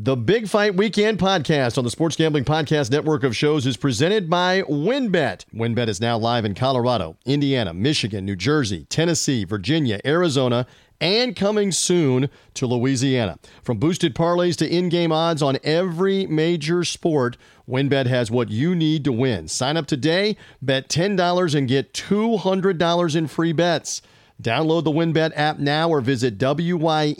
The Big Fight Weekend podcast on the Sports Gambling Podcast Network of shows is presented by WynnBET. WynnBET is now live in Colorado, Indiana, Michigan, New Jersey, Tennessee, Virginia, Arizona, and coming soon to Louisiana. From boosted parlays to in game odds on every major sport, WynnBET has what you need to win. Sign up today, bet $10 and get $200 in free bets. Download the WynnBET app now or visit WYNNBet.com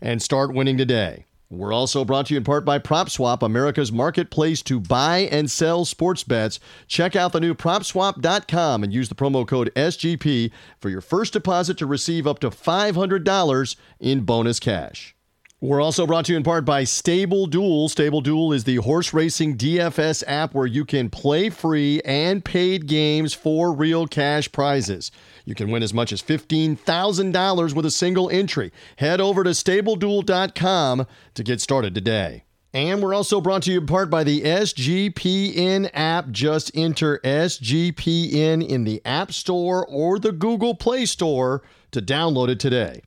and start winning today. We're also brought to you in part by PropSwap, America's marketplace to buy and sell sports bets. Check out the new PropSwap.com and use the promo code SGP for your first deposit to receive up to $500 in bonus cash. We're also brought to you in part by Stable Duel. Stable Duel is the horse racing DFS app where you can play free and paid games for real cash prizes. You can win as much as $15,000 with a single entry. Head over to stableduel.com to get started today. And we're also brought to you in part by the SGPN app. Just enter SGPN in the App Store or the Google Play Store to download it today.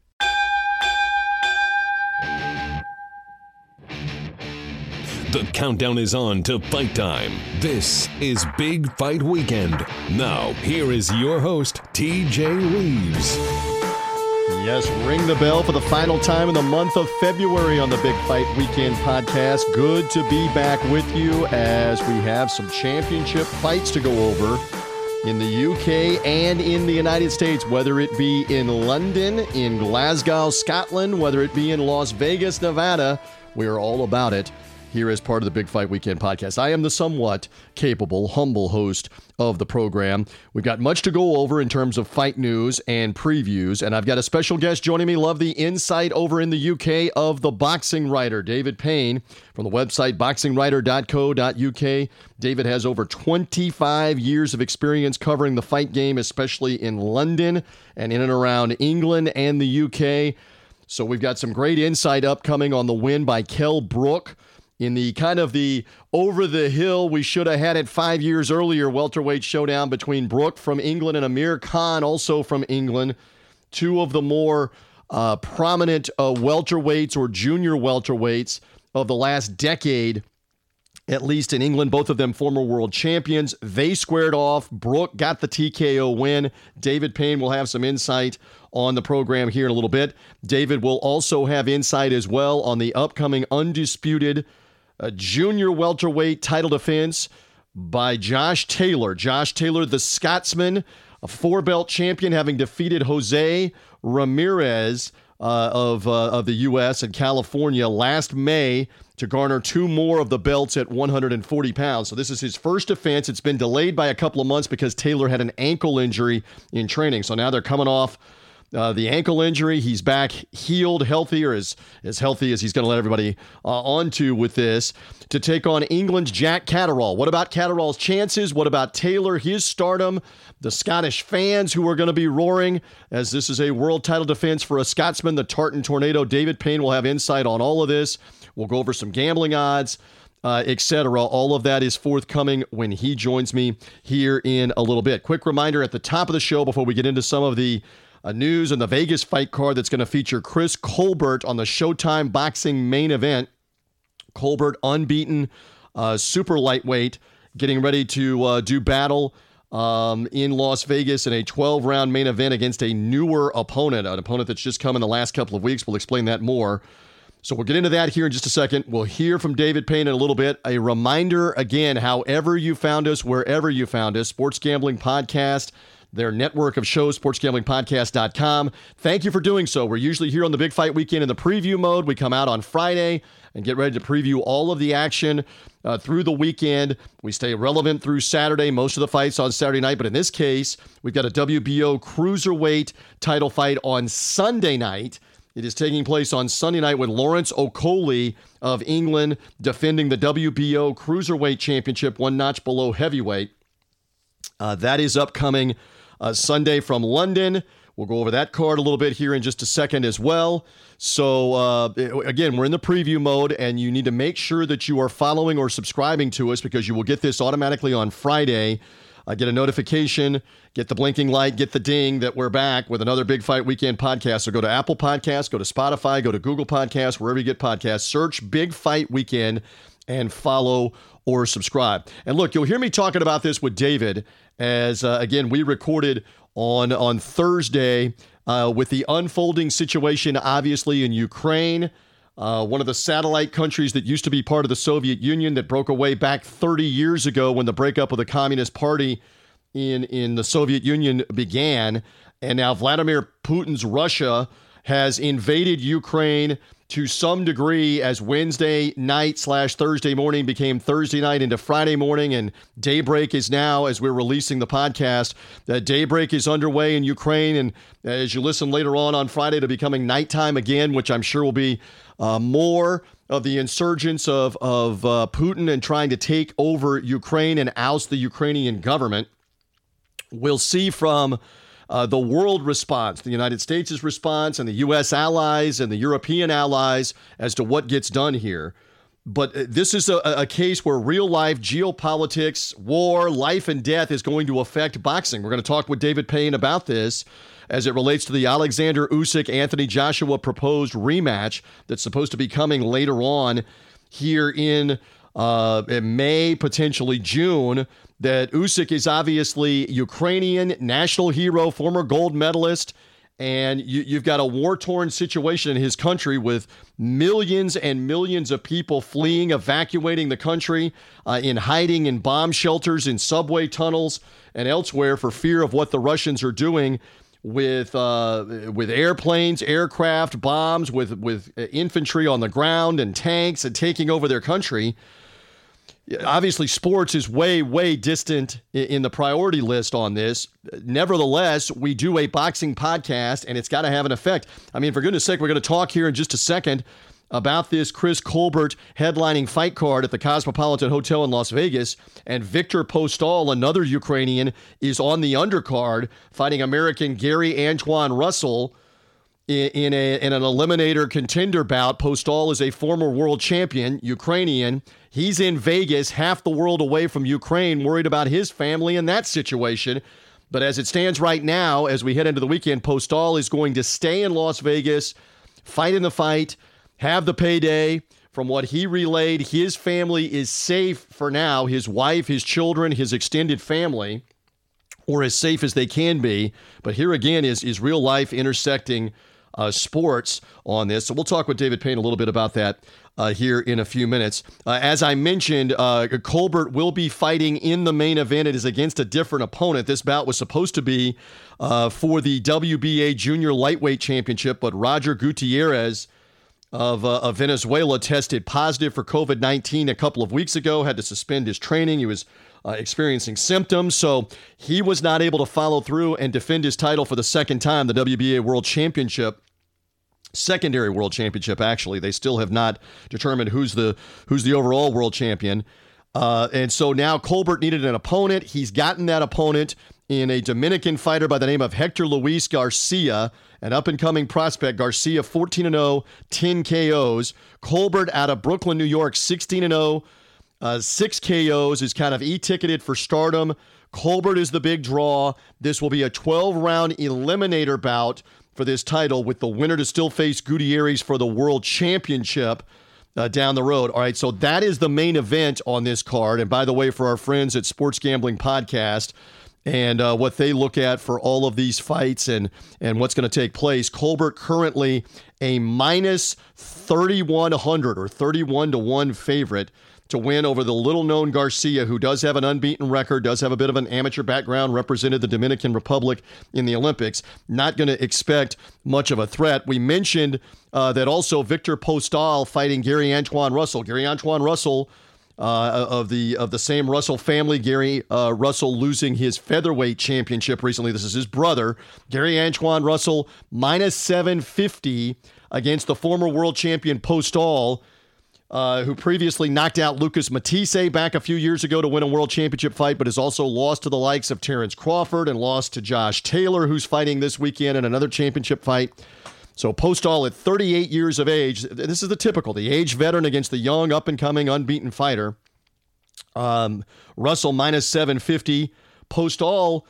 The countdown is on to fight time. This is Big Fight Weekend. Now, here is your host, TJ Reeves. Yes, ring the bell for the final time in the month of February on the Big Fight Weekend podcast. Good to be back with you as we have some championship fights to go over in the UK and in the United States, whether it be in London, in Glasgow, Scotland, whether it be in Las Vegas, Nevada. We are all about it here as part of the Big Fight Weekend podcast. I am the somewhat capable, humble host of the program. We've got much to go over in terms of fight news and previews, and I've got a special guest joining me. Love the insight over in the UK of the boxing writer, David Payne, from the website boxingwriter.co.uk. David has over 25 years of experience covering the fight game, especially in London and in and around England and the UK. So we've got some great insight upcoming on the win by Kell Brook in the kind of the over the hill we should have had it five years earlier welterweight showdown between Brook from England and Amir Khan also from England, two of the more uh, prominent uh, welterweights or junior welterweights of the last decade. At least in England, both of them former world champions. They squared off. Brook got the TKO win. David Payne will have some insight on the program here in a little bit. David will also have insight as well on the upcoming undisputed a junior welterweight title defense by Josh Taylor. Josh Taylor, the Scotsman, a four belt champion, having defeated Jose Ramirez uh, of, uh, of the U.S. and California last May to garner two more of the belts at 140 pounds. So this is his first defense. It's been delayed by a couple of months because Taylor had an ankle injury in training. So now they're coming off uh, the ankle injury. He's back healed, healthy, or as, as healthy as he's going to let everybody uh, onto with this to take on England's Jack Catterall. What about Catterall's chances? What about Taylor, his stardom? The Scottish fans who are going to be roaring as this is a world title defense for a Scotsman, the Tartan Tornado. David Payne will have insight on all of this. We'll go over some gambling odds. Uh, etc. All of that is forthcoming when he joins me here in a little bit. Quick reminder at the top of the show before we get into some of the uh, news on the Vegas fight card that's going to feature Chris Colbert on the Showtime boxing main event. Colbert, unbeaten, uh, super lightweight, getting ready to uh, do battle um, in Las Vegas in a 12 round main event against a newer opponent, an opponent that's just come in the last couple of weeks. We'll explain that more. So we'll get into that here in just a second. We'll hear from David Payne in a little bit. A reminder again, however you found us, wherever you found us, Sports Gambling Podcast their network of shows, sportsgamblingpodcast.com. Thank you for doing so. We're usually here on the Big Fight Weekend in the preview mode. We come out on Friday and get ready to preview all of the action uh, through the weekend. We stay relevant through Saturday, most of the fights on Saturday night, but in this case, we've got a WBO cruiserweight title fight on Sunday night. It is taking place on Sunday night with Lawrence Okolie of England defending the WBO Cruiserweight Championship, one notch below heavyweight. Uh, that is upcoming uh, Sunday from London. We'll go over that card a little bit here in just a second as well. So, uh, again, we're in the preview mode, and you need to make sure that you are following or subscribing to us because you will get this automatically on Friday. uh, get a notification, get the blinking light, get the ding that we're back with another Big Fight Weekend podcast. So go to Apple Podcasts, go to Spotify, go to Google Podcasts, wherever you get podcasts, search Big Fight Weekend and follow or subscribe. And look, you'll hear me talking about this with David as, uh, again, we recorded on, on Thursday uh, with the unfolding situation, obviously, in Ukraine. Uh, one of the satellite countries that used to be part of the Soviet Union that broke away back 30 years ago when the breakup of the Communist Party in, in the Soviet Union began. And now Vladimir Putin's Russia has invaded Ukraine to some degree as Wednesday night slash Thursday morning became Thursday night into Friday morning, and daybreak is now as we're releasing the podcast. That daybreak is underway in Ukraine, and as you listen later on on Friday to becoming nighttime again, which I'm sure will be uh, more of the insurgents of of uh, Putin and trying to take over Ukraine and oust the Ukrainian government. We'll see from uh, the world response, the United States' response, and the U.S. allies and the European allies as to what gets done here. But uh, this is a, a, case where real life geopolitics, war, life and death is going to affect boxing. We're going to talk with David Payne about this as it relates to the Alexander Usyk Anthony Joshua proposed rematch that's supposed to be coming later on here in, uh, in May, potentially June that Usyk is obviously Ukrainian national hero, former gold medalist, and you, have got a war torn situation in his country with millions and millions of people fleeing, evacuating the country, uh, in hiding in bomb shelters, in subway tunnels, and elsewhere for fear of what the Russians are doing with uh, with airplanes, aircraft, bombs, with with infantry on the ground and tanks and taking over their country obviously sports is way way distant in the priority list on this. Nevertheless we do a boxing podcast and it's got to have an effect. I mean for goodness sake we're going to talk here in just a second about this chris colbert headlining fight card at the cosmopolitan hotel in las vegas and victor postol another ukrainian is on the undercard fighting american gary antoine russell in, a, in an eliminator contender bout. Postol is a former world champion, Ukrainian. He's in Vegas, half the world away from Ukraine, worried about his family in that situation. But as it stands right now, as we head into the weekend, Postol is going to stay in Las Vegas, fight in the fight, have the payday. From what he relayed, his family is safe for now. His wife, his children, his extended family, or as safe as they can be. But here again is, is real life intersecting uh, sports on this. So we'll talk with David Payne a little bit about that uh, here in a few minutes. Uh, as I mentioned, uh, Colbert will be fighting in the main event. It is against a different opponent. This bout was supposed to be uh, for the WBA Junior Lightweight Championship, but Roger Gutierrez. Of, uh, of Venezuela tested positive for COVID 19 a couple of weeks ago, had to suspend his training. He was uh, experiencing symptoms. So he was not able to follow through and defend his title for the second time, the WBA World Championship secondary world championship. Actually, they still have not determined who's the who's the overall world champion. Uh, and so now Colbert needed an opponent. He's gotten that opponent in a Dominican fighter by the name of Hector Luis Garcia, an up and coming prospect. Garcia 14 0, 10 KOs. Colbert out of Brooklyn, New York, 16 0, uh, six KOs, is kind of e ticketed for stardom. Colbert is the big draw. This will be a 12 round eliminator bout for this title, with the winner to still face Gutierrez for the World Championship. Uh, down the road. All right, so that is the main event on this card. And by the way, for our friends at Sports Gambling Podcast and uh, what they look at for all of these fights and and what's going to take place, Colbert currently a minus 3100 or 31 to 1 favorite to win over the little known Garcia, who does have an unbeaten record, does have a bit of an amateur background, represented the Dominican Republic in the Olympics. Not going to expect much of a threat. We mentioned uh, that also Victor Postol fighting Gary Antoine Russell. Gary Antoine Russell. Uh, of the of the same Russell family, Gary uh, Russell losing his featherweight championship recently. This is his brother, Gary Antoine Russell, minus 750 against the former world champion Postol uh, who previously knocked out Lucas Matthysse back a few years ago to win a world championship fight, but has also lost to the likes of Terence Crawford and lost to Josh Taylor, who's fighting this weekend in another championship fight. So Postol at 38 years of age, this is the typical, the age veteran against the young, up and coming, unbeaten fighter. Um, Russell minus 750. Postol,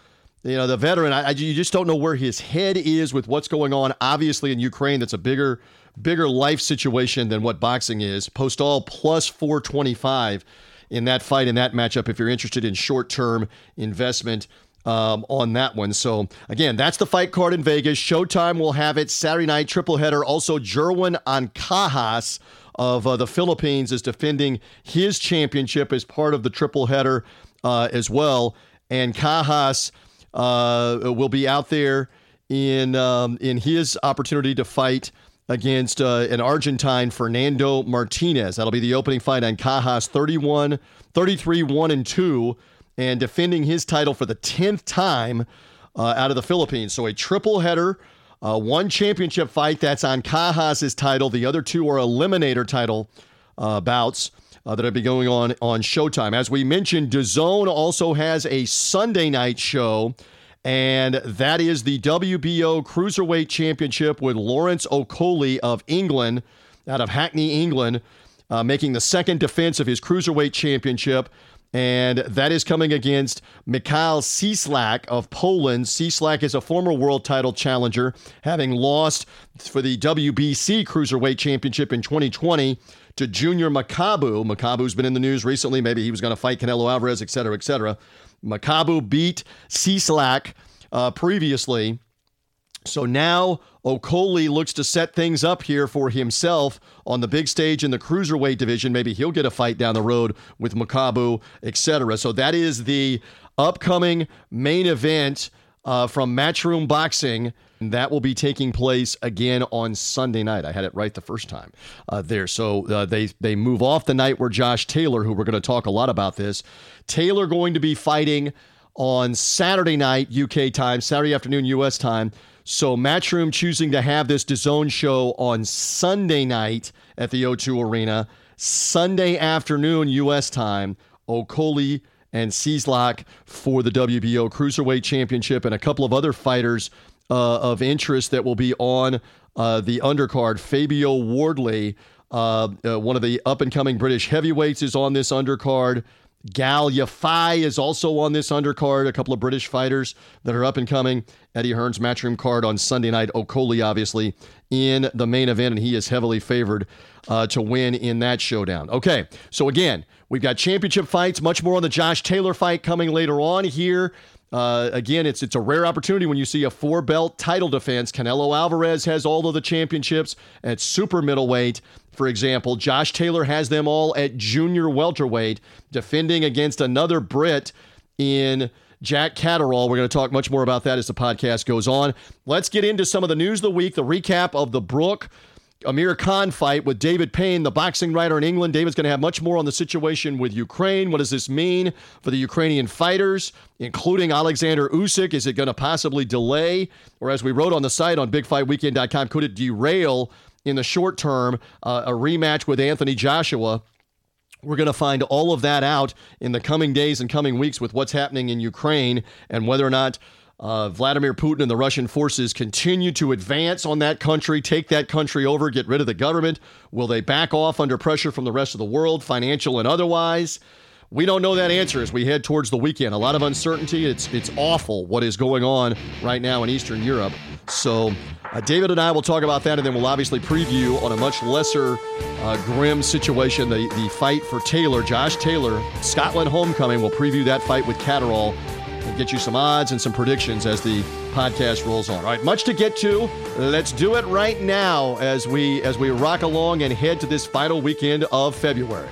you know, the veteran, I, I, you just don't know where his head is with what's going on. Obviously, in Ukraine, that's a bigger, bigger life situation than what boxing is. Postol plus 425 in that fight, in that matchup, if you're interested in short term investment um, on that one. So, again, that's the fight card in Vegas. Showtime will have it Saturday night, triple header. Also, Jerwin Ancajas of uh, the Philippines is defending his championship as part of the triple header uh, as well. Ancajas uh, will be out there in um, in his opportunity to fight against uh, an Argentine, Fernando Martinez. That'll be the opening fight Ancajas 31, 33, 1 and 2 and defending his title for the 10th time uh, out of the Philippines. So a triple header, uh, one championship fight that's Ancajas' title. The other two are eliminator title uh, bouts. Uh, that will be going on on Showtime. As we mentioned, DAZN also has a Sunday night show, and that is the WBO Cruiserweight Championship with Lawrence Okolie of England, out of Hackney, England, uh, making the second defense of his Cruiserweight Championship and that is coming against Mikhail Cieslak of Poland. Cieslak is a former world title challenger, having lost for the WBC Cruiserweight Championship in 2020 to Junior Makabu. Makabu's been in the news recently. Maybe he was going to fight Canelo Alvarez, et cetera, et cetera. Makabu beat Cieslak uh, previously. So now Okolie looks to set things up here for himself on the big stage in the cruiserweight division. Maybe he'll get a fight down the road with Makabu, etc. So that is the upcoming main event uh, from Matchroom Boxing. That will be taking place again on Sunday night. I had it right the first time uh, there. So uh, they they move off the night where Josh Taylor, who we're going to talk a lot about this, Taylor going to be fighting on Saturday night UK time, Saturday afternoon US time so Matchroom choosing to have this DAZN show on Sunday night at the O2 Arena, Sunday afternoon U.S. time. Okolie and Cieslak for the WBO Cruiserweight Championship, and a couple of other fighters uh, of interest that will be on uh, the undercard. Fabio Wardley, uh, uh one of the up and coming British heavyweights, is on this undercard. Gal Yafai is also on this undercard. A couple of British fighters that are up and coming. Eddie Hearn's matchroom card on Sunday night. Okolie, obviously, in the main event, and he is heavily favored uh, to win in that showdown. Okay, so again, we've got championship fights. Much more on the Josh Taylor fight coming later on here. Uh, again, it's it's a rare opportunity when you see a four belt title defense. Canelo Alvarez has all of the championships at super middleweight for example. Josh Taylor has them all at junior welterweight, defending against another Brit in Jack Catterall. We're going to talk much more about that as the podcast goes on. Let's get into some of the news of the week, the recap of the Brook. Amir Khan fight with David Payne, the boxing writer in England. David's going to have much more on the situation with Ukraine. What does this mean for the Ukrainian fighters, including Alexander Usyk? Is it going to possibly delay, or as we wrote on the site on BigFightWeekend.com, could it derail in the short term, uh, a rematch with Anthony Joshua. We're going to find all of that out in the coming days and coming weeks with what's happening in Ukraine and whether or not uh, Vladimir Putin and the Russian forces continue to advance on that country, take that country over, get rid of the government. Will they back off under pressure from the rest of the world, financial and otherwise? We don't know that answer as we head towards the weekend. A lot of uncertainty. It's it's awful what is going on right now in Eastern Europe. So uh, David and I will talk about that, and then we'll obviously preview on a much lesser uh, grim situation the the fight for Taylor, Josh Taylor, Scotland homecoming. We'll preview that fight with Catterall and get you some odds and some predictions as the podcast rolls on. All right, much to get to. Let's do it right now as we as we rock along and head to this final weekend of February.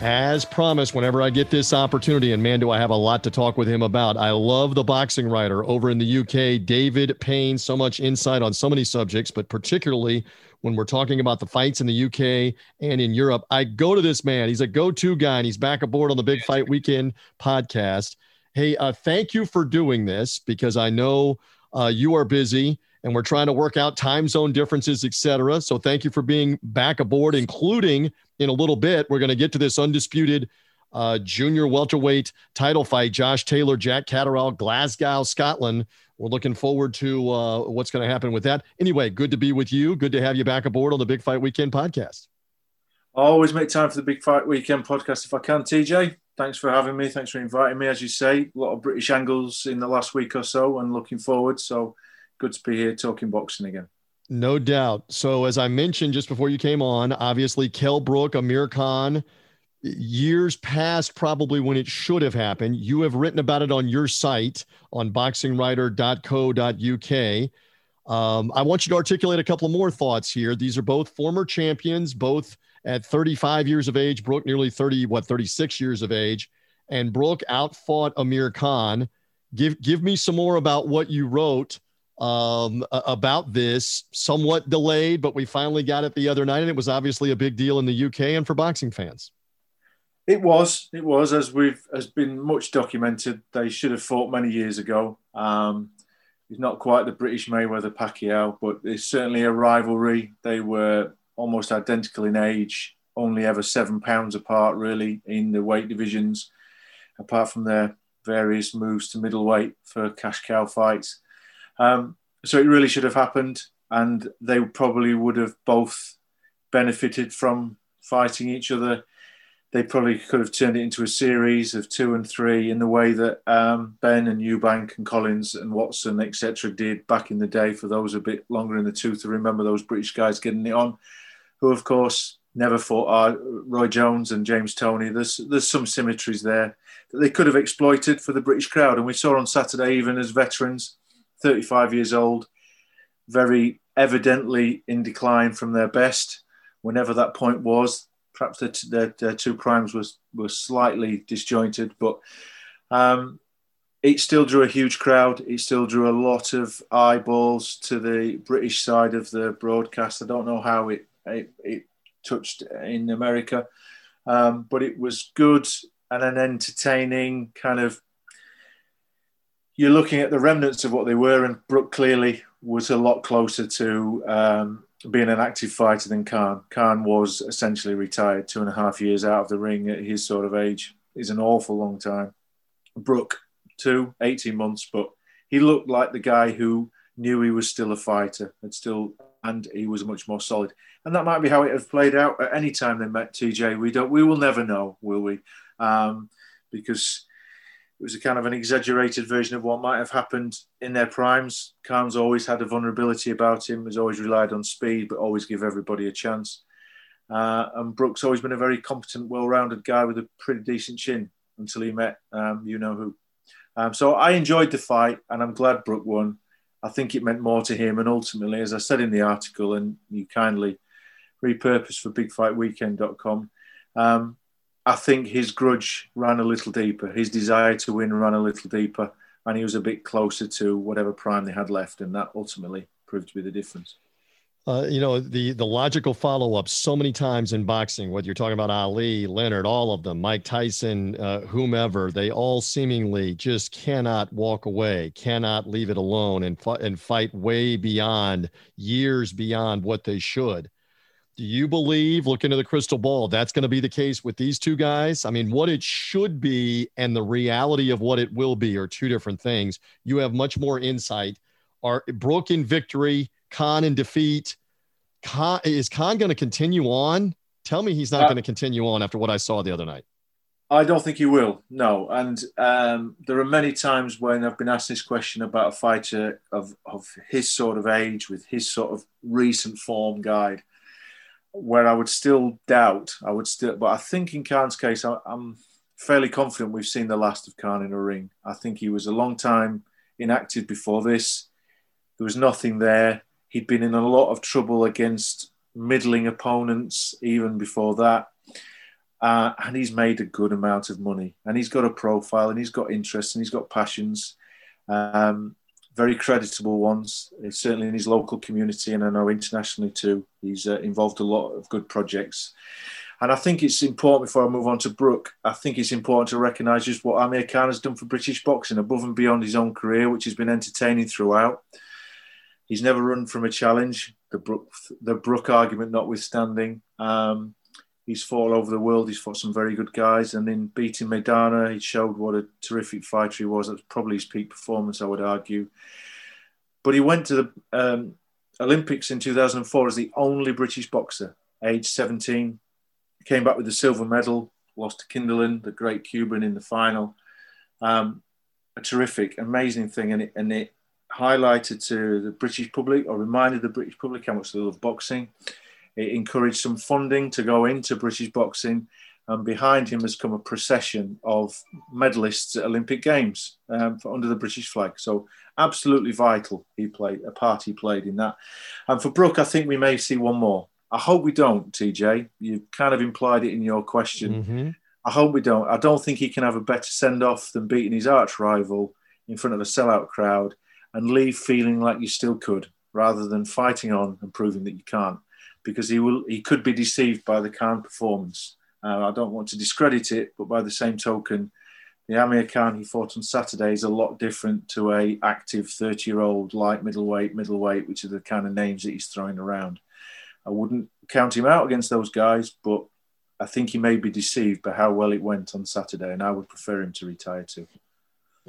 As promised, whenever I get this opportunity, and man, do I have a lot to talk with him about. I love the boxing writer over in the UK, David Payne, so much insight on so many subjects, but particularly when we're talking about the fights in the UK and in Europe. I go to this man. He's a go to guy, and he's back aboard on the Big Fight Weekend podcast. Hey, uh, thank you for doing this because I know uh, you are busy and we're trying to work out time zone differences, et cetera. So thank you for being back aboard, including in a little bit. We're going to get to this undisputed uh, junior welterweight title fight. Josh Taylor, Jack Catterall, Glasgow, Scotland. We're looking forward to uh, what's going to happen with that. Anyway, good to be with you. Good to have you back aboard on the Big Fight Weekend podcast. I always make time for the Big Fight Weekend podcast if I can, TJ. Thanks for having me. Thanks for inviting me. As you say, a lot of British angles in the last week or so, and looking forward. So good to be here talking boxing again. No doubt. So, as I mentioned just before you came on, obviously, Kell Brook, Amir Khan, years past probably when it should have happened. You have written about it on your site on boxingwriter.co.uk. Um, I want you to articulate a couple more thoughts here. These are both former champions, both at 35 years of age. Brook nearly 30, what 36 years of age, and Brook outfought Amir Khan. Give give me some more about what you wrote um, about this. Somewhat delayed, but we finally got it the other night, and it was obviously a big deal in the UK and for boxing fans. It was. It was as we've has been much documented. They should have fought many years ago. Um, he's not quite the British Mayweather Pacquiao, but it's certainly a rivalry. They were almost identical in age, only ever seven pounds apart, really, in the weight divisions, apart from their various moves to middleweight for cash cow fights. Um, so it really should have happened, and they probably would have both benefited from fighting each other they probably could have turned it into a series of two and three in the way that um, Benn and Eubank and Collins and Watson, etc., did back in the day. For those a bit longer in the tooth to remember those British guys getting it on, who of course never fought uh, Roy Jones and James Toney. There's there's some symmetries there that they could have exploited for the British crowd, and we saw on Saturday even as veterans, 35 years old, very evidently in decline from their best. Whenever that point was, perhaps their, their, two primes was were slightly disjointed, but um, it still drew a huge crowd. It still drew a lot of eyeballs to the British side of the broadcast. I don't know how it it, it touched in America, um, but it was good and an entertaining kind of. You're looking at the remnants of what they were, and Brook clearly was a lot closer to um, being an active fighter than Khan. Khan was essentially retired, two and a half years out of the ring at his sort of age. Is an awful long time. Brook, two, 18 months, but he looked like the guy who knew he was still a fighter and still, and he was much more solid. And that might be how it had played out at any time they met TJ. We don't, we will never know, will we? Um, because it was a kind of an exaggerated version of what might have happened in their primes. Khan's always had a vulnerability about him, has always relied on speed, but always give everybody a chance. Uh, and Brook's always been a very competent, well-rounded guy with a pretty decent chin until he met um, you know who. Um, so I enjoyed the fight, and I'm glad Brook won. I think it meant more to him, and ultimately, as I said in the article, and you kindly repurposed for BigFightWeekend.com, um, I think his grudge ran a little deeper. His desire to win ran a little deeper, and he was a bit closer to whatever prime they had left, and that ultimately proved to be the difference. Uh, you know the the logical follow up so many times in boxing, whether you're talking about Ali, Leonard, all of them, Mike Tyson, uh, whomever, they all seemingly just cannot walk away, cannot leave it alone, and and fight way beyond years beyond what they should. Do you believe, look into the crystal ball, that's going to be the case with these two guys? I mean, what it should be and the reality of what it will be are two different things. You have much more insight. Are Brook in victory, Khan in defeat? Khan, is Khan going to continue on? Tell me he's not uh, going to continue on after what I saw the other night. I don't think he will. No, and um, there are many times when I've been asked this question about a fighter of of his sort of age with his sort of recent form guide, where I would still doubt. I would still, but I think in Khan's case, I, am fairly confident we've seen the last of Khan in a ring. I think he was a long time inactive before this. There was nothing there. He'd been in a lot of trouble against middling opponents even before that. Uh, and he's made a good amount of money. And he's got a profile and he's got interests and he's got passions. Um, very creditable ones, uh, certainly in his local community and I know internationally too. He's uh, involved a lot of good projects. And I think it's important before I move on to Brook, I think it's important to recognise just what Amir Khan has done for British boxing above and beyond his own career, which has been entertaining throughout. He's never run from a challenge, the Brook, the Brook argument notwithstanding. Um, he's fought all over the world. He's fought some very good guys, and in beating Maidana, he showed what a terrific fighter he was. That's probably his peak performance, I would argue. But he went to the um, Olympics in 2004 as the only British boxer, age 17. Came back with the silver medal. lost to Kindelan, the great Cuban in the final. Um, a terrific, amazing thing, and it, and it highlighted to the British public or reminded the British public how much they love boxing. It encouraged some funding to go into British boxing, and behind him has come a procession of medalists at Olympic Games um, under the British flag. So absolutely vital. He played a part he played in that. And for Brook, I think we may see one more. I hope we don't, TJ. You kind of implied it in your question. Mm-hmm. I hope we don't. I don't think he can have a better send off than beating his arch rival in front of a sellout crowd and leave feeling like you still could, rather than fighting on and proving that you can't, because he will. He could be deceived by the Khan performance. Uh, I don't want to discredit it, but by the same token, the Amir Khan he fought on Saturday is a lot different to a active 30 year old light middleweight, middleweight, which are the kind of names that he's throwing around. I wouldn't count him out against those guys, but I think he may be deceived by how well it went on Saturday, and I would prefer him to retire too.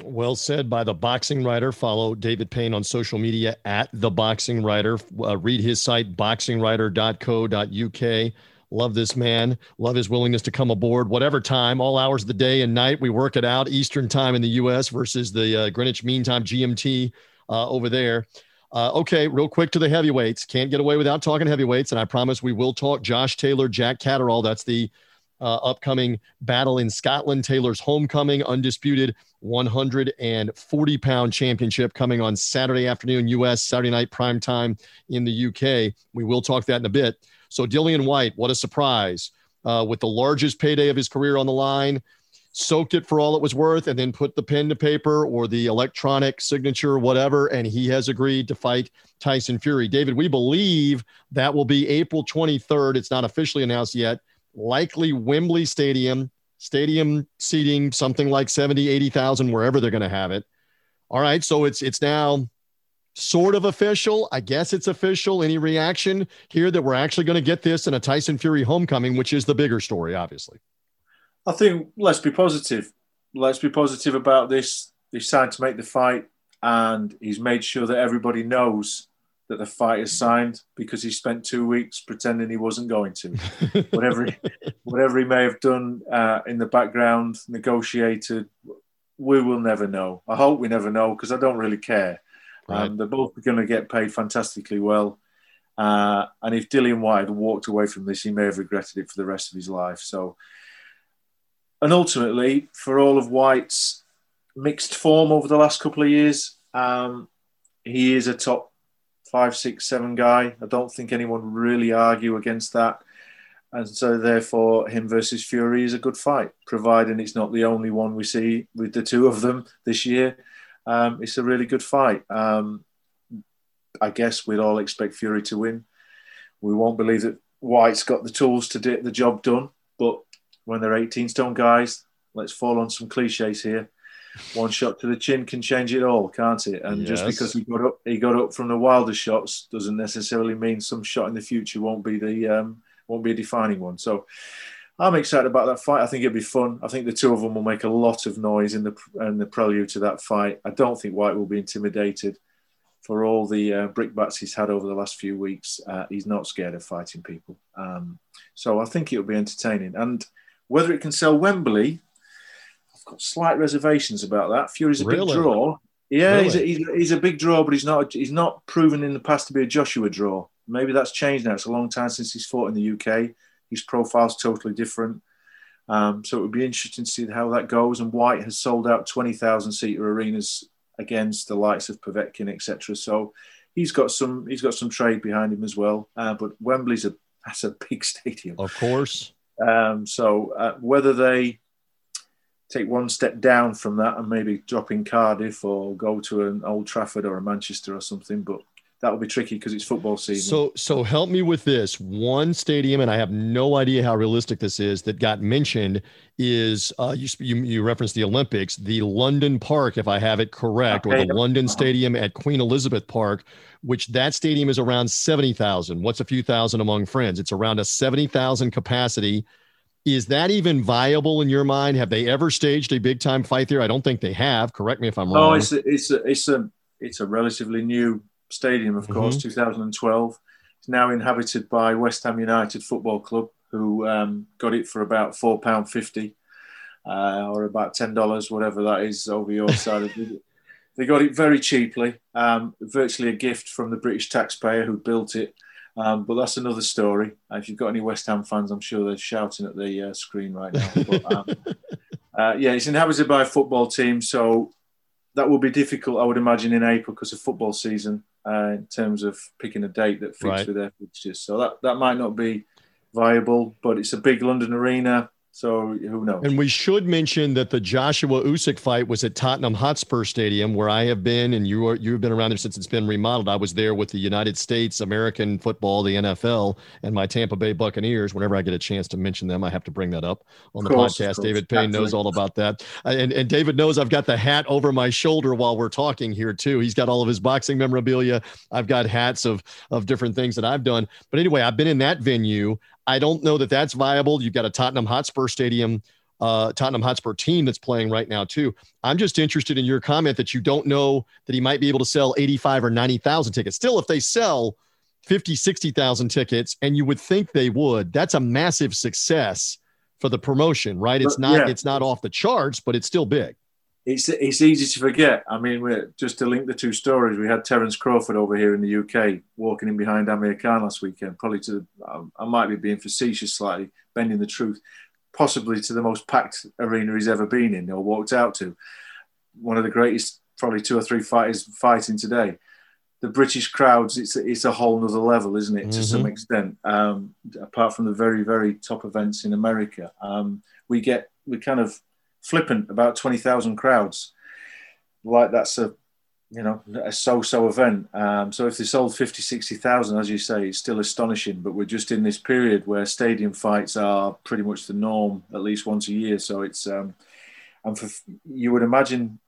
Well said by the boxing writer. Follow David Payne on social media at the boxing writer. Uh, read his site, boxingwriter.co.uk. Love this man. Love his willingness to come aboard, whatever time, all hours of the day and night. We work it out Eastern time in the U.S. versus the uh, Greenwich Mean Time GMT uh, over there. Uh, okay, real quick to the heavyweights. Can't get away without talking heavyweights, and I promise we will talk Josh Taylor, Jack Catterall. That's the uh, upcoming battle in Scotland. Taylor's homecoming, undisputed 140 pound championship coming on Saturday afternoon, U.S. Saturday night prime time in the U.K. We will talk that in a bit. So Dillian Whyte, what a surprise! Uh, with the largest payday of his career on the line, soaked it for all it was worth, and then put the pen to paper or the electronic signature, whatever, and he has agreed to fight Tyson Fury. David, we believe that will be April 23rd. It's not officially announced yet. Likely Wembley Stadium, stadium seating something like 70, 80,000, wherever they're going to have it. All right, so it's it's now sort of official. I guess it's official. Any reaction here that we're actually going to get this in a Tyson Fury homecoming, which is the bigger story, obviously? I think let's be positive. Let's be positive about this. He signed to make the fight, and he's made sure that everybody knows that the fight is signed because he spent two weeks pretending he wasn't going to. whatever, he, whatever he may have done uh, in the background, negotiated, we will never know. I hope we never know because I don't really care. Right. Um, they're both going to get paid fantastically well. Uh, and if Dillian Whyte had walked away from this, he may have regretted it for the rest of his life. So, and ultimately, for all of Whyte's mixed form over the last couple of years, um, he is a top five, six, seven guy. I don't think anyone really argue against that. And so, therefore, him versus Fury is a good fight, providing it's not the only one we see with the two of them this year um, it's a really good fight. Um, I guess we'd all expect Fury to win. We won't believe that Whyte's got the tools to get the job done, but when they're 18 stone guys, let's fall on some cliches here. One shot to the chin can change it all, can't it? And yes. just because he got up, he got up from the wilder shots doesn't necessarily mean some shot in the future won't be the um, won't be a defining one. So I'm excited about that fight. I think it'll be fun. I think the two of them will make a lot of noise in the in the prelude to that fight. I don't think Whyte will be intimidated for all the uh, brickbats he's had over the last few weeks. Uh, he's not scared of fighting people. Um, so I think it'll be entertaining. And whether it can sell Wembley, I've got slight reservations about that. Fury's a really? big draw. Yeah, really? he's, a, he's, a, he's, a, big draw, but he's not he's not proven in the past to be a Joshua draw. Maybe that's changed now. It's a long time since he's fought in the UK. His profile's totally different. Um, so it would be interesting to see how that goes. And Whyte has sold out 20,000 seater arenas against the likes of Povetkin, etc. So he's got some he's got some trade behind him as well. Uh, but Wembley's a that's a big stadium, of course. Um, so uh, whether they take one step down from that and maybe drop in Cardiff or go to an Old Trafford or a Manchester or something, but that will be tricky because it's football season. So, so help me with this. One stadium, and I have no idea how realistic this is, that got mentioned is uh, you, you, you referenced the Olympics, the London Park, if I have it correct, okay. or the London Stadium at Queen Elizabeth Park, which that stadium is around seventy thousand. What's a few thousand among friends? It's around a seventy thousand capacity. Is that even viable in your mind? Have they ever staged a big time fight there? I don't think they have. Correct me if I'm wrong. No, it's a, it's a, it's a it's a relatively new Stadium, of course, mm-hmm. 2012. It's now inhabited by West Ham United Football Club, who um, got it for about four pound fifty, uh, or about ten dollars, whatever that is over your side. of it. They got it very cheaply, um, virtually a gift from the British taxpayer who built it. Um, but that's another story. Uh, if you've got any West Ham fans, I'm sure they're shouting at the uh, screen right now. But, um, uh, yeah, it's inhabited by a football team, so that will be difficult, I would imagine, in April because of football season uh, in terms of picking a date that fits right. with their fixtures. So that, that might not be viable, but it's a big London arena. So who knows? And we should mention that the Joshua Usyk fight was at Tottenham Hotspur Stadium, where I have been, and you are, you've been around there since it's been remodeled. I was there with the United States, American football, the NFL, and my Tampa Bay Buccaneers. Whenever I get a chance to mention them, I have to bring that up on the course, podcast. David Payne Absolutely. knows all about that, uh, and and David knows I've got the hat over my shoulder while we're talking here too. He's got all of his boxing memorabilia. I've got hats of of different things that I've done. But anyway, I've been in that venue. I don't know that that's viable. You've got a Tottenham Hotspur Stadium, uh, Tottenham Hotspur team that's playing right now too. I'm just interested in your comment that you don't know that he might be able to sell 85 or 90,000 tickets. Still, if they sell 50, 60,000 tickets, and you would think they would, that's a massive success for the promotion, right? It's not yeah. it's not off the charts, but it's still big it's it's easy to forget. I mean, we're, just to link the two stories, we had Terence Crawford over here in the UK walking in behind Amir Khan last weekend. Probably to um, I might be being facetious, slightly bending the truth, possibly to the most packed arena he's ever been in or walked out to. One of the greatest, probably two or three fighters fighting today. The British crowds, it's a, it's a whole nother level, isn't it? Mm-hmm. To some mm-hmm. extent, um, apart from the very very top events in America, um, we get we kind of flippant about 20,000 crowds. Like that's a, you know, a so-so event. Um, so if they sold 50, 60,000, as you say, it's still astonishing. But we're just in this period where stadium fights are pretty much the norm, at least once a year. So it's, um, and for, you would imagine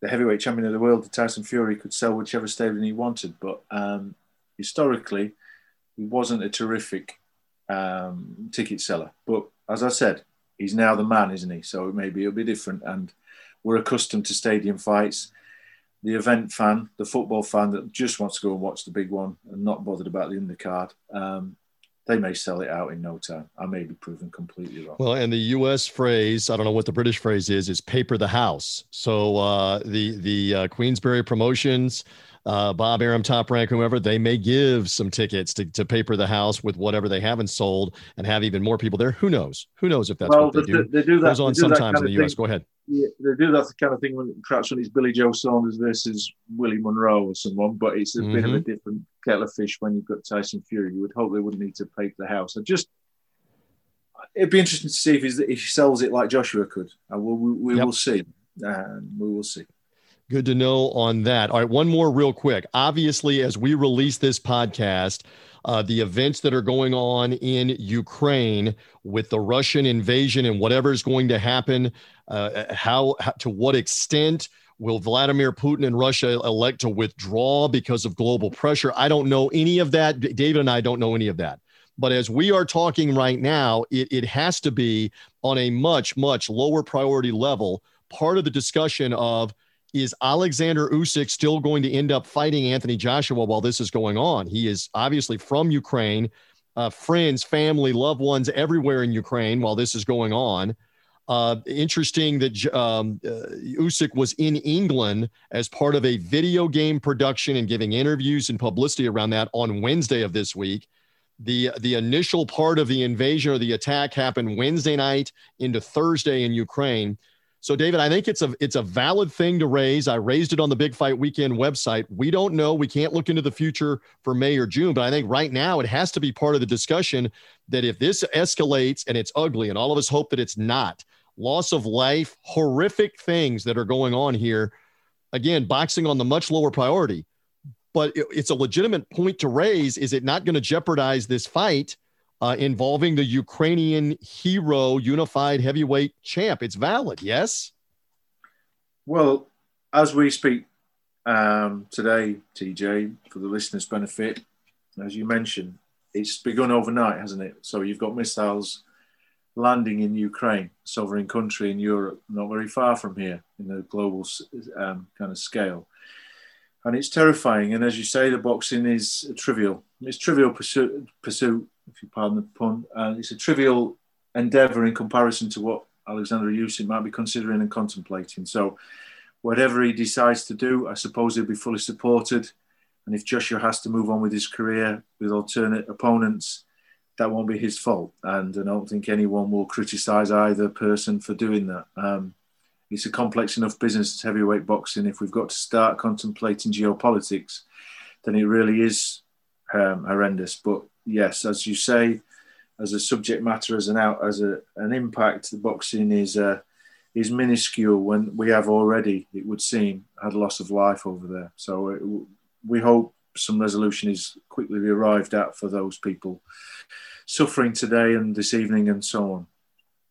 the heavyweight champion of the world, the Tyson Fury, could sell whichever stadium he wanted. But um, historically, he wasn't a terrific um, ticket seller. But as I said, he's now the man, isn't he? So maybe it'll be different. And we're accustomed to stadium fights. The event fan, the football fan that just wants to go and watch the big one and not bothered about the undercard, um, they may sell it out in no time. I may be proven completely wrong. Well, and the U.S. phrase, I don't know what the British phrase is, is paper the house. So uh, the the uh, Queensberry promotions uh, Bob Arum, Top Rank, whoever, they may give some tickets to, to paper the house with whatever they haven't sold and have even more people there. Who knows? Who knows if that's well, what they, do? They do that. Goes on sometimes in the U.S. Thing. Go ahead. Yeah, they do that kind of thing when perhaps when it's Billy Joe Saunders versus Willie Monroe or someone, but it's a mm-hmm. bit of a mm-hmm. different kettle of fish when you've got Tyson Fury. You would hope they wouldn't need to paper the house. I just it'd be interesting to see if, if he sells it like Joshua could. Uh, we, we, we yep. will see. Um, we will see. Good to know on that. All right, one more real quick. Obviously, as we release this podcast, uh, the events that are going on in Ukraine with the Russian invasion and whatever is going to happen, uh, how, how to what extent will Vladimir Putin and Russia elect to withdraw because of global pressure? I don't know any of that. David and I don't know any of that. But as we are talking right now, it, it has to be on a much, much lower priority level. Part of the discussion of is Alexander Usyk still going to end up fighting Anthony Joshua while this is going on? He is obviously from Ukraine, uh, friends, family, loved ones everywhere in Ukraine while this is going on. Uh, interesting that um, uh, Usyk was in England as part of a video game production and giving interviews and publicity around that on Wednesday of this week. The, the initial part of the invasion or the attack happened Wednesday night into Thursday in Ukraine. So, David, I think it's a it's a valid thing to raise. I raised it on the Big Fight Weekend website. We don't know. We can't look into the future for May or June, but I think right now it has to be part of the discussion that if this escalates and it's ugly, and all of us hope that it's not, loss of life, horrific things that are going on here. Again, boxing on the much lower priority, but it's a legitimate point to raise. Is it not going to jeopardize this fight? Uh, involving the Ukrainian hero unified heavyweight champ. It's valid, yes? Well, as we speak um, today, TJ, for the listeners' benefit, as you mentioned, it's begun overnight, hasn't it? So you've got missiles landing in Ukraine, sovereign country in Europe, not very far from here in the global um, kind of scale. And it's terrifying. And as you say, the boxing is trivial. It's trivial pursuit, pursuit if you pardon the pun. Uh, it's a trivial endeavour in comparison to what Alexander Usyk might be considering and contemplating. So, whatever he decides to do, I suppose he'll be fully supported. And if Joshua has to move on with his career with alternate opponents, that won't be his fault. And I don't think anyone will criticise either person for doing that. Um, it's a complex enough business, as heavyweight boxing. If we've got to start contemplating geopolitics, then it really is um, horrendous. But yes, as you say, as a subject matter, as an out, as a, an impact, the boxing is uh, is minuscule. When we have already, it would seem, had a loss of life over there. So it, uh, we hope some resolution is quickly arrived at for those people suffering today and this evening and so on.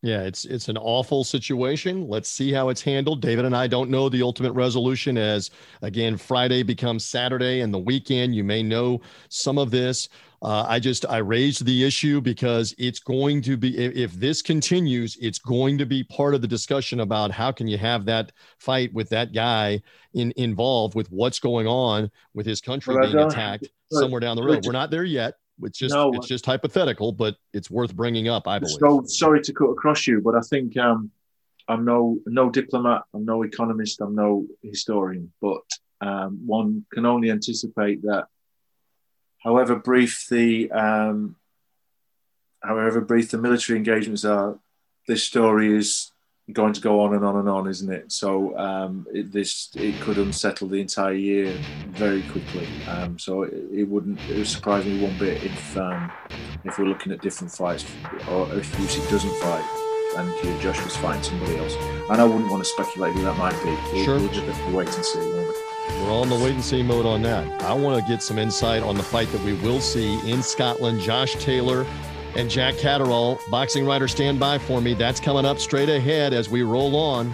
Yeah, it's it's an awful situation. Let's see how it's handled. David and I don't know the ultimate resolution as again Friday becomes Saturday and the weekend. You may know some of this. Uh, I just I raised the issue because it's going to be if, this continues, it's going to be part of the discussion about how can you have that fight with that guy in involved with what's going on with his country well, being attacked somewhere down the road. We're not there yet. It's just no, it's just hypothetical, but it's worth bringing up. I believe. So sorry to cut across you, but I think um, I'm no no diplomat, I'm no economist, I'm no historian, but um, one can only anticipate that, however brief the um, however brief the military engagements are, this story is going to go on and on and on, isn't it? So um, it, this it could unsettle the entire year very quickly. Um, so it, it, wouldn't it would surprise me one bit if um, if we're looking at different fights, or if Usyk doesn't fight and Josh was fighting somebody else. And I wouldn't want to speculate who that might be. We'll, sure. we'll just have to wait and see. We're on the wait and see mode on that. I want to get some insight on the fight that we will see in Scotland. Josh Taylor and Jack Catterall. Boxing writer, stand by for me. That's coming up straight ahead as we roll on.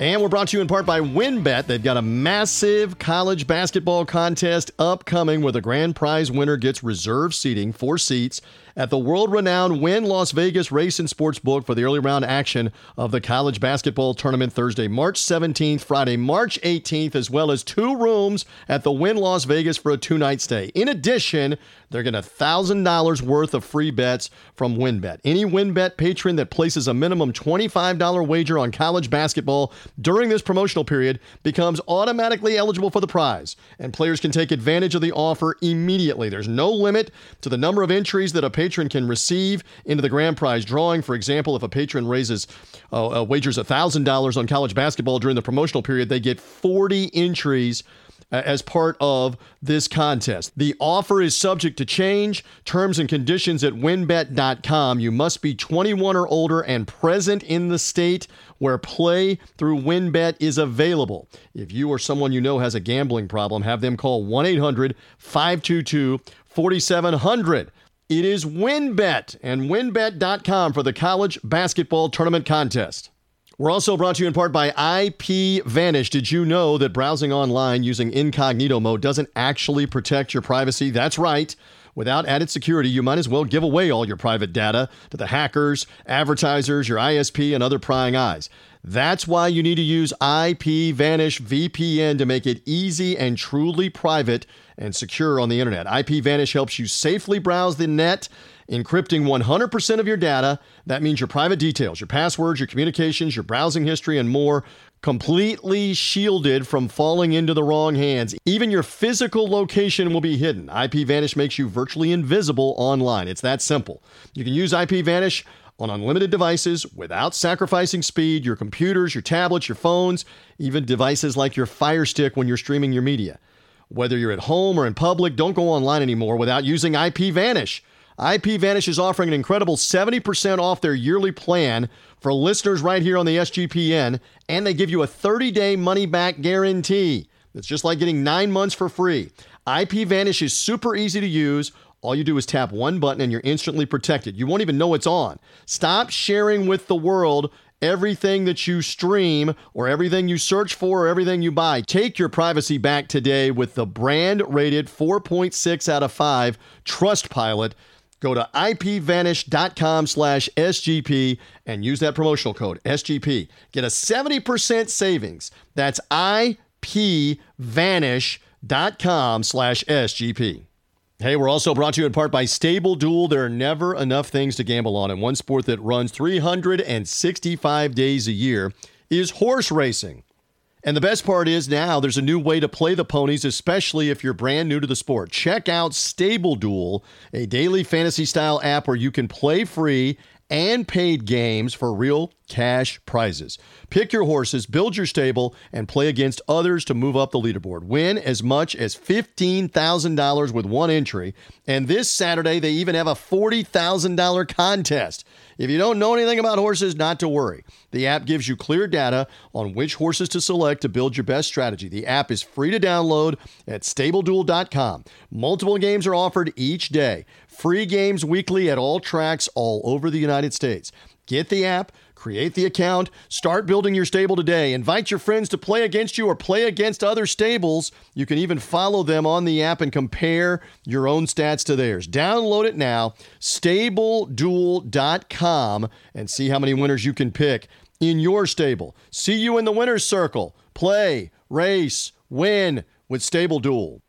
And we're brought to you in part by WynnBET. They've got a massive college basketball contest upcoming where the grand prize winner gets reserved seating, four seats at the world renowned Wynn Las Vegas Race and Sports Book for the early round action of the college basketball tournament Thursday, March 17th, Friday, March 18th, as well as two rooms at the Wynn Las Vegas for a two night stay. In addition, they're getting $1,000 worth of free bets from WynnBET. Any WynnBET patron that places a minimum $25 wager on college basketball during this promotional period becomes automatically eligible for the prize, and players can take advantage of the offer immediately. There's no limit to the number of entries that a patron can receive into the grand prize drawing. For example, if a patron raises uh, uh, wagers $1,000 on college basketball during the promotional period, they get 40 entries as part of this contest. The offer is subject to change. Terms and conditions at wynnbet.com. You must be 21 or older and present in the state where play through winbet is available. If you or someone you know has a gambling problem, have them call 1 800 522 4700. It is WynnBET and wynnbet.com for the college basketball tournament contest. We're also brought to you in part by IPVanish. Did you know that browsing online using incognito mode doesn't actually protect your privacy? That's right. Without added security, you might as well give away all your private data to the hackers, advertisers, your ISP, and other prying eyes. That's why you need to use IPVanish VPN to make it easy and truly private and secure on the internet. IPVanish helps you safely browse the net encrypting 100% of your data. That means your private details, your passwords, your communications, your browsing history, and more completely shielded from falling into the wrong hands. Even your physical location will be hidden. IPVanish makes you virtually invisible online. It's that simple. You can use IPVanish on unlimited devices without sacrificing speed, your computers, your tablets, your phones, even devices like your Fire Stick when you're streaming your media. Whether you're at home or in public, don't go online anymore without using IPVanish. IPVanish is offering an incredible 70% off their yearly plan for listeners right here on the SGPN, and they give you a 30 day money back guarantee. It's just like getting nine months for free. IPVanish is super easy to use. All you do is tap one button and you're instantly protected. You won't even know it's on. Stop sharing with the world everything that you stream or everything you search for or everything you buy. Take your privacy back today with the brand rated 4.6 out of 5 Trustpilot. Go to ipvanish.com slash SGP and use that promotional code SGP. Get a 70% savings. That's ipvanish.com pvanish.com slash SGP. Hey, we're also brought to you in part by Stable Duel. There are never enough things to gamble on, and one sport that runs 365 days a year is horse racing. And the best part is now there's a new way to play the ponies, especially if you're brand new to the sport. Check out Stable Duel, a daily fantasy style app where you can play free and paid games for real cash prizes. Pick your horses, build your stable, and play against others to move up the leaderboard. Win as much as $15,000 with one entry. And this Saturday, they even have a $40,000 contest. If you don't know anything about horses, not to worry. The app gives you clear data on which horses to select to build your best strategy. The app is free to download at stableduel.com. Multiple games are offered each day. Free games weekly at all tracks all over the United States. Get the app, create the account, start building your stable today. Invite your friends to play against you or play against other stables. You can even follow them on the app and compare your own stats to theirs. Download it now, stableduel.com, and see how many winners you can pick in your stable. See you in the winner's circle. Play, race, win with Stable Duel.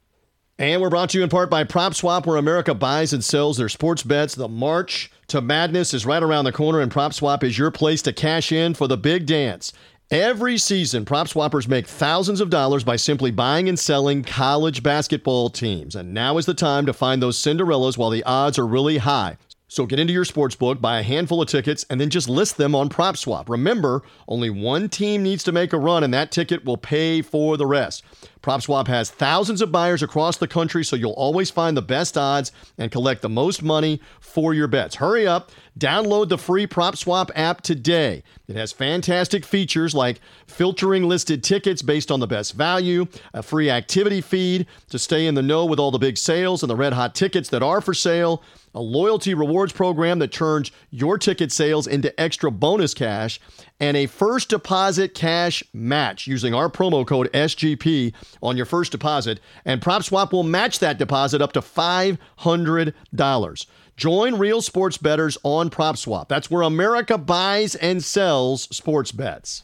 And we're brought to you in part by PropSwap, where America buys and sells their sports bets. The March to Madness is right around the corner, and PropSwap is your place to cash in for the big dance. Every season, prop swappers make thousands of dollars by simply buying and selling college basketball teams. And now is the time to find those Cinderellas while the odds are really high. So get into your sports book, buy a handful of tickets, and then just list them on PropSwap. Remember, only one team needs to make a run, and that ticket will pay for the rest. PropSwap has thousands of buyers across the country, so you'll always find the best odds and collect the most money for your bets. Hurry up, download the free PropSwap app today. It has fantastic features like filtering listed tickets based on the best value, a free activity feed to stay in the know with all the big sales and the red hot tickets that are for sale a loyalty rewards program that turns your ticket sales into extra bonus cash, and a first deposit cash match using our promo code SGP on your first deposit. And PropSwap will match that deposit up to $500. Join real sports bettors on PropSwap. That's where America buys and sells sports bets.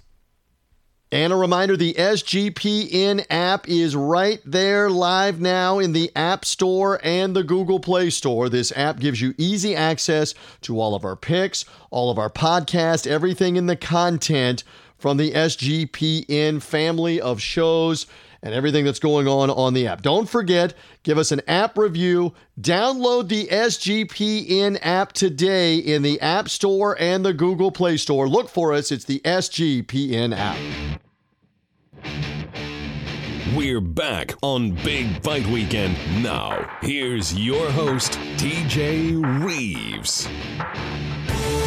And a reminder the SGPN app is right there live now in the App Store and the Google Play Store. This app gives you easy access to all of our picks, all of our podcasts, everything in the content from the SGPN family of shows and everything that's going on on the app. Don't forget, give us an app review. Download the SGPN app today in the App Store and the Google Play Store. Look for us, it's the SGPN app. We're back on Big Fight Weekend. Now, here's your host, TJ Reeves.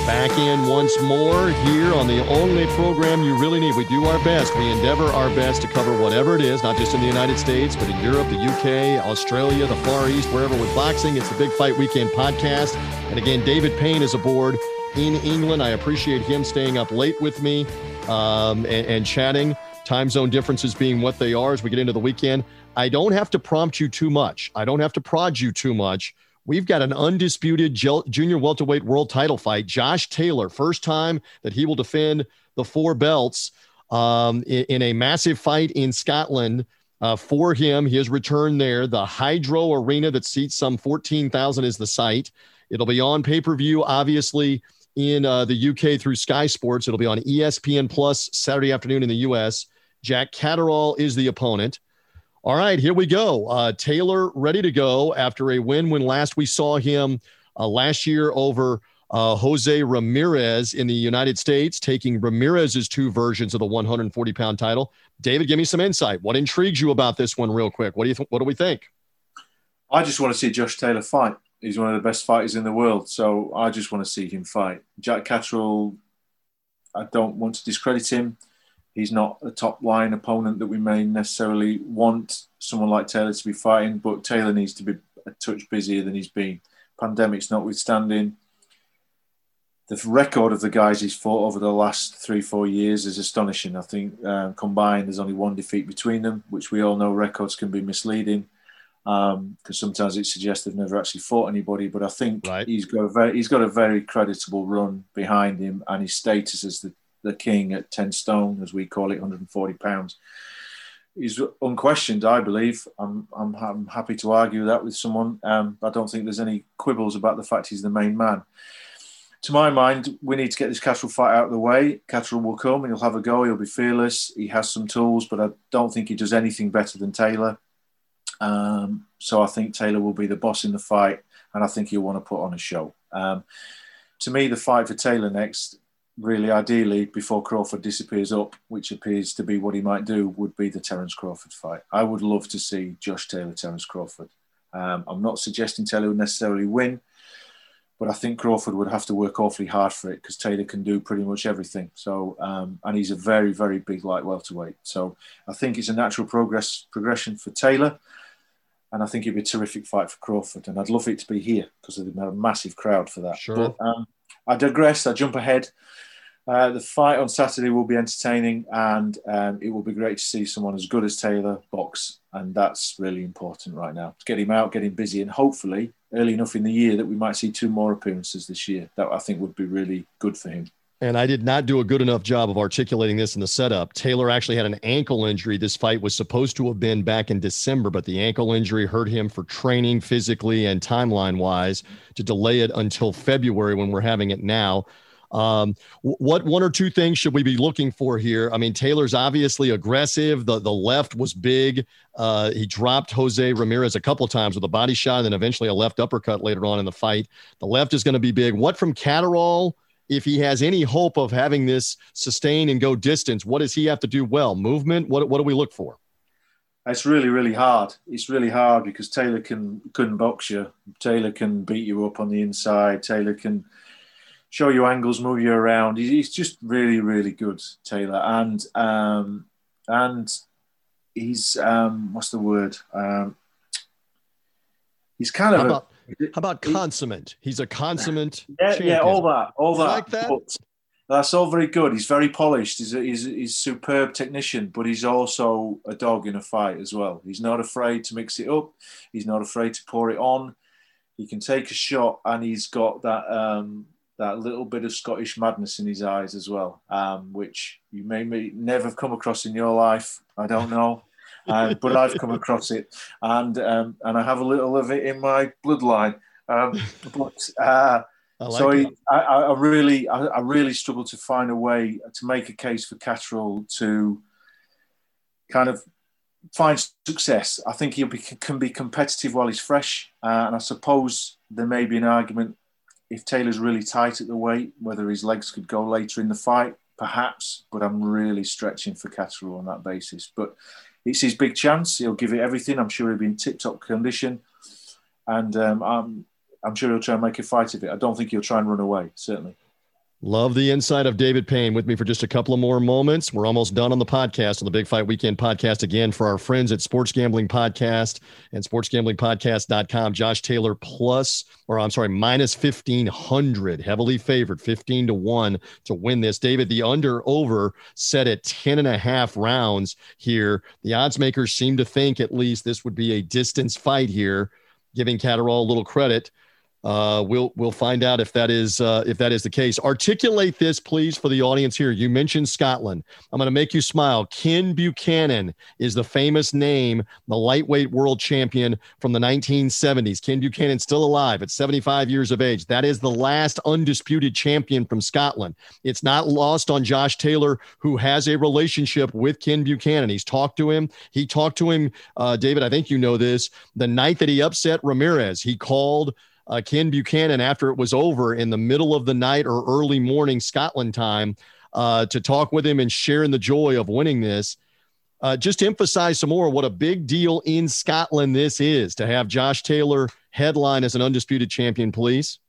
Back in once more here on the only program you really need. We do our best. We endeavor our best to cover whatever it is, not just in the United States, but in Europe, the UK, Australia, the Far East, wherever with boxing. It's the Big Fight Weekend podcast. And again, David Payne is aboard in England. I appreciate him staying up late with me um, and, and chatting. Time zone differences being what they are as we get into the weekend. I don't have to prompt you too much. I don't have to prod you too much We've got an undisputed junior welterweight world title fight. Josh Taylor, first time that he will defend the four belts um, in, in, a massive fight in Scotland. Uh, for him, his return there, the Hydro Arena that seats some 14,000 is the site. It'll be on pay per view, obviously, in uh, the UK through Sky Sports. It'll be on ESPN Plus Saturday afternoon in the US. Jack Catterall is the opponent. All right, here we go. Uh, Taylor ready to go after a win when last we saw him uh, last year over uh, Jose Ramirez in the United States, taking Ramirez's two versions of the 140 pound title. David, give me some insight. What intrigues you about this one, real quick? What do you th- What do we think? I just want to see Josh Taylor fight. He's one of the best fighters in the world, so I just want to see him fight. Jack Catterall, I don't want to discredit him he's not a top line opponent that we may necessarily want someone like Taylor to be fighting, but Taylor needs to be a touch busier than he's been. Pandemics notwithstanding, the record of the guys he's fought over the last three, four years is astonishing. I think um, combined, there's only one defeat between them, which we all know records can be misleading because um, sometimes it suggests they've never actually fought anybody. But I think right. he's got a very he's got a very creditable run behind him, and his status as the the king at 10 stone, as we call it, 140 pounds, he's unquestioned. I believe. I'm, I'm, I'm happy to argue that with someone. Um, I don't think there's any quibbles about the fact he's the main man. To my mind, we need to get this Catterall fight out of the way. Catterall will come. And he'll have a go. He'll be fearless. He has some tools, but I don't think he does anything better than Taylor. Um, so I think Taylor will be the boss in the fight, and I think he'll want to put on a show. Um, to me, the fight for Taylor next, really ideally, before Crawford disappears up, which appears to be what he might do, would be the Terence Crawford fight. I would love to see Josh Taylor, Terence Crawford. Um, I'm not suggesting Taylor would necessarily win, but I think Crawford would have to work awfully hard for it because Taylor can do pretty much everything. So, um, and he's a very, very big light welterweight. So, I think it's a natural progress progression for Taylor and I think it'd be a terrific fight for Crawford. And I'd love it to be here because there'd be a massive crowd for that. Sure. But, um, I digress. I jump ahead. Uh, the fight on Saturday will be entertaining, and um, it will be great to see someone as good as Taylor box, and that's really important right now. To get him out, get him busy, and hopefully early enough in the year that we might see two more appearances this year. That I think would be really good for him and I did not do a good enough job of articulating this in the setup. Taylor actually had an ankle injury. This fight was supposed to have been back in December, but the ankle injury hurt him for training physically and timeline wise to delay it until February when we're having it now. Um, what one or two things should we be looking for here? I mean, Taylor's obviously aggressive. The the left was big. Uh, he dropped Jose Ramirez a couple times with a body shot, and then eventually a left uppercut later on in the fight. The left is going to be big. What from Catterall? if he has any hope of having this sustain and go distance, what does he have to do well? Movement? What, what do we look for? It's really, really hard. It's really hard because Taylor can couldn't box you. Taylor can beat you up on the inside. Taylor can show you angles, move you around. He's just really, really good, Taylor. And um, and he's um, what's the word? Um, he's kind of a, how about consummate? He's a consummate. Yeah, champion. yeah, all that, all that. like that? But that's all very good. He's very polished. He's a, he's, he's superb technician, but he's also a dog in a fight as well. He's not afraid to mix it up. He's not afraid to pour it on. He can take a shot, and he's got that um, that little bit of Scottish madness in his eyes as well, um, which you may, may never have come across in your life. I don't know uh, but I've come across it, and um, and I have a little of it in my bloodline. Um, but uh, like so he, I, I, really, I, I, really struggle to find a way to make a case for Catterall to kind of find success. I think he can be competitive while he's fresh, uh, and I suppose there may be an argument if Taylor's really tight at the weight, whether his legs could go later in the fight, perhaps. But I'm really stretching for Catterall on that basis. But it's his big chance. He'll give it everything. I'm sure he'll be in tip-top condition, and um, I'm, I'm sure he'll try and make a fight of it. I don't think he'll try and run away. Certainly. Love the insight of David Payne with me for just a couple of more moments. We're almost done on the podcast, on the Big Fight Weekend podcast again for our friends at Sports Gambling Podcast and sportsgamblingpodcast.com. Josh Taylor plus, or I'm sorry, minus 1500, heavily favored, 15 to 1 to win this. David, the under over set at 10 and a half rounds here. The odds makers seem to think at least this would be a distance fight here, giving Catterall a little credit. Uh, we'll we'll find out if that is uh, if that is the case. Articulate this, please, for the audience here. You mentioned Scotland. I'm going to make you smile. Ken Buchanan is the famous name, the lightweight world champion from the 1970s. Ken Buchanan still alive at 75 years of age. That is the last undisputed champion from Scotland. It's not lost on Josh Taylor, who has a relationship with Ken Buchanan. He's talked to him. He talked to him, uh, David. I think you know this. The night that he upset Ramirez, he called uh, Ken Buchanan after it was over in the middle of the night or early morning Scotland time uh, to talk with him and share in the joy of winning this. Uh, just emphasize some more what a big deal in Scotland this is to have Josh Taylor headline as an undisputed champion, please.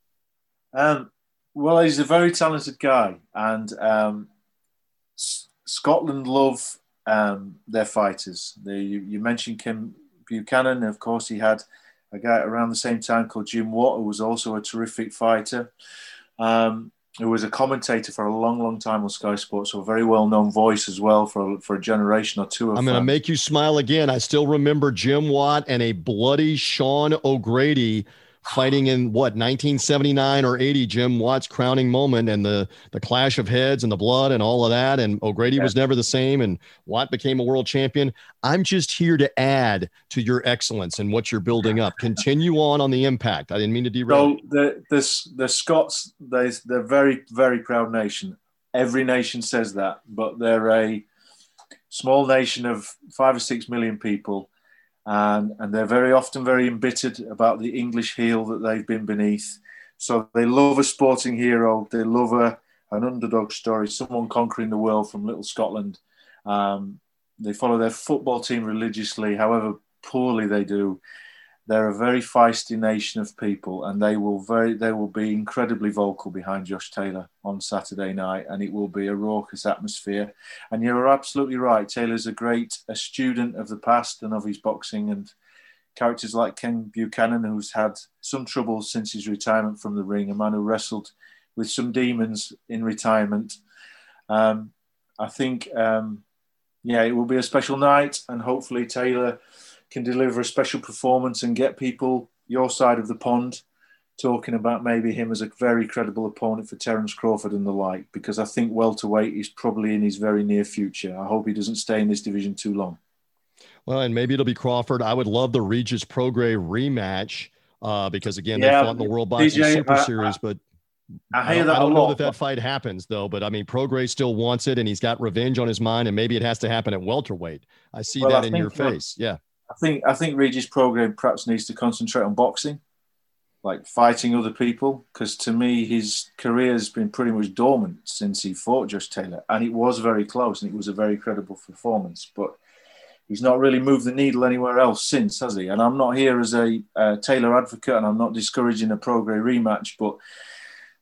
Um, well, he's a very talented guy, and um, S- Scotland love um, their fighters. you, you, mentioned Ken Buchanan, of course, he had a guy around the same time called Jim Watt, who was also a terrific fighter, um, who was a commentator for a long, long time on Sky Sports, so a very well known voice as well for, for a generation or two. I'm going to make you smile again. I still remember Jim Watt and a bloody Sean O'Grady fighting in what 1979 or 80, Jim Watt's crowning moment, and the the clash of heads and the blood and all of that. And O'Grady yeah. was never the same, and Watt became a world champion. I'm just here to add to your excellence and what you're building up. Continue on on the impact. I didn't mean to derail. So the the, the Scots, they they're very very proud nation. Every nation says that, but they're a small nation of five or six million people and, and they're very often very embittered about the English heel that they've been beneath. So they love a sporting hero, they love a, an underdog story, someone conquering the world from little Scotland. Um, they follow their football team religiously, however poorly they do they're a very feisty nation of people, and they will very they will be incredibly vocal behind Josh Taylor on Saturday night, and it will be a raucous atmosphere. And you're absolutely right. Taylor's a great a student of the past and of his boxing, and characters like Ken Buchanan, who's had some trouble since his retirement from the ring, a man who wrestled with some demons in retirement. Um, I think, um, yeah, it will be a special night, and hopefully Taylor can deliver a special performance and get people your side of the pond talking about maybe him as a very credible opponent for Terence Crawford and the like, because I think welterweight is probably in his very near future. I hope he doesn't stay in this division too long. Well, and maybe it'll be Crawford. I would love the Regis Prograis rematch uh, because again, yeah, they fought in the World Boxing Super Series, but I, hear that I don't know that that fight happens though, but I mean, Prograis still wants it, and he's got revenge on his mind, and maybe it has to happen at welterweight. I see well, that I in your face. Yeah, I think I think Regis Prograis perhaps needs to concentrate on boxing, like fighting other people. Because to me, his career has been pretty much dormant since he fought Josh Taylor, and it was very close, and it was a very credible performance. But he's not really moved the needle anywhere else since, has he? And I'm not here as a uh, Taylor advocate, and I'm not discouraging a Prograis rematch, but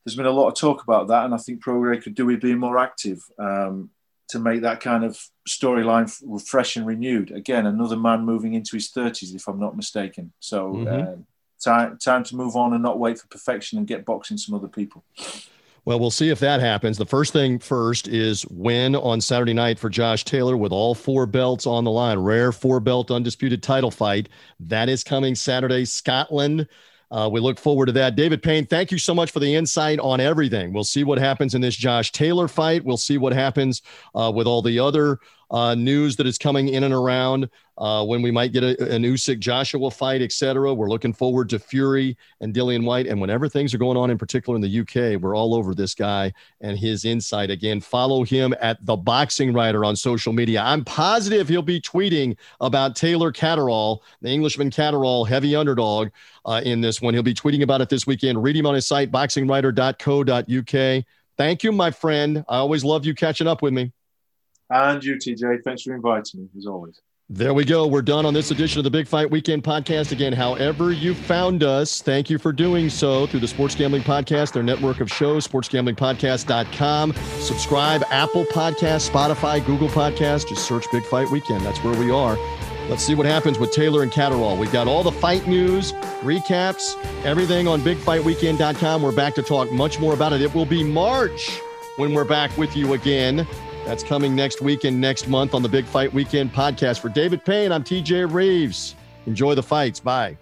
there's been a lot of talk about that, and I think Prograis could do with being more active. Um, to make that kind of storyline fresh and renewed. Again, another man moving into his 30s, if I'm not mistaken. So, mm-hmm. uh, time, time to move on and not wait for perfection and get boxing some other people. Well, we'll see if that happens. The first thing first is win on Saturday night for Josh Taylor with all four belts on the line. Rare four belt undisputed title fight. That is coming Saturday, Scotland. Uh, we look forward to that. David Payne, thank you so much for the insight on everything. We'll see what happens in this Josh Taylor fight. We'll see what happens uh, with all the other uh, news that is coming in and around uh, when we might get a, an Usyk Joshua fight, etc. We're looking forward to Fury and Dillian Whyte. And whenever things are going on, in particular in the UK, we're all over this guy and his insight. Again, follow him at the Boxing Writer on social media. I'm positive he'll be tweeting about Taylor Catterall, the Englishman Catterall, heavy underdog uh, in this one. He'll be tweeting about it this weekend. Read him on his site, boxingwriter.co.uk. Thank you, my friend. I always love you catching up with me. And you, TJ. Thanks for inviting me, as always. There we go. We're done on this edition of the Big Fight Weekend podcast. Again, however you found us, thank you for doing so through the Sports Gambling Podcast, their network of shows, sportsgamblingpodcast.com. Subscribe, Apple Podcast, Spotify, Google Podcast. Just search Big Fight Weekend. That's where we are. Let's see what happens with Taylor and Catterall. We've got all the fight news, recaps, everything on bigfightweekend.com. We're back to talk much more about it. It will be March when we're back with you again. That's coming next week and next month on the Big Fight Weekend podcast. For David Payne, I'm TJ Reeves. Enjoy the fights. Bye.